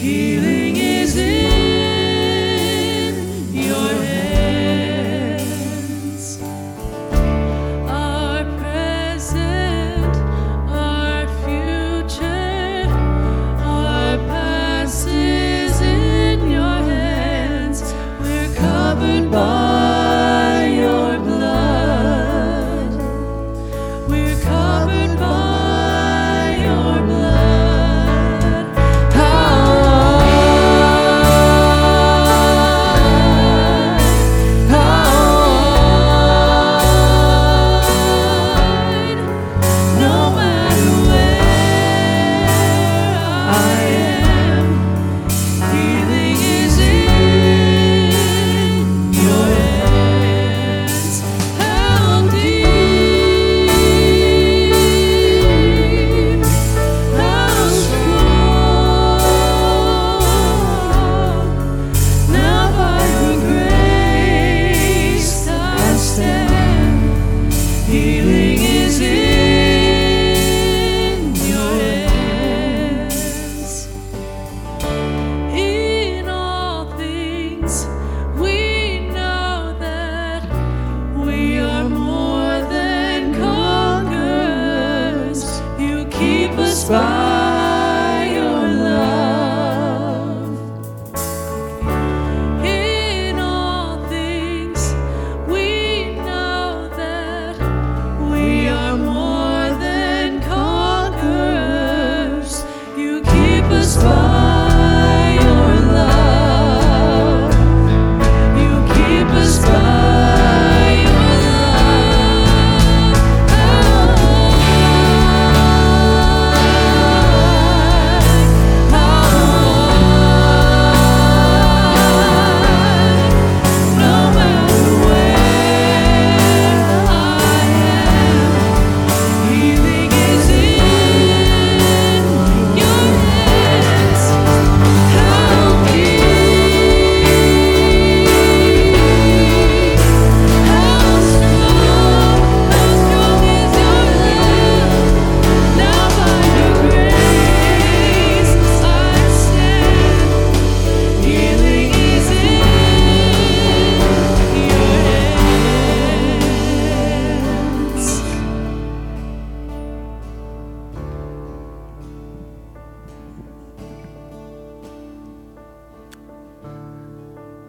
He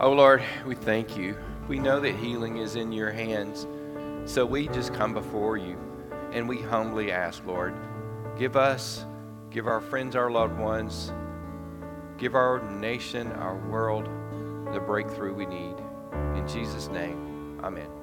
Oh Lord, we thank you. We know that healing is in your hands. So we just come before you and we humbly ask, Lord, give us, give our friends, our loved ones, give our nation, our world the breakthrough we need. In Jesus' name, amen.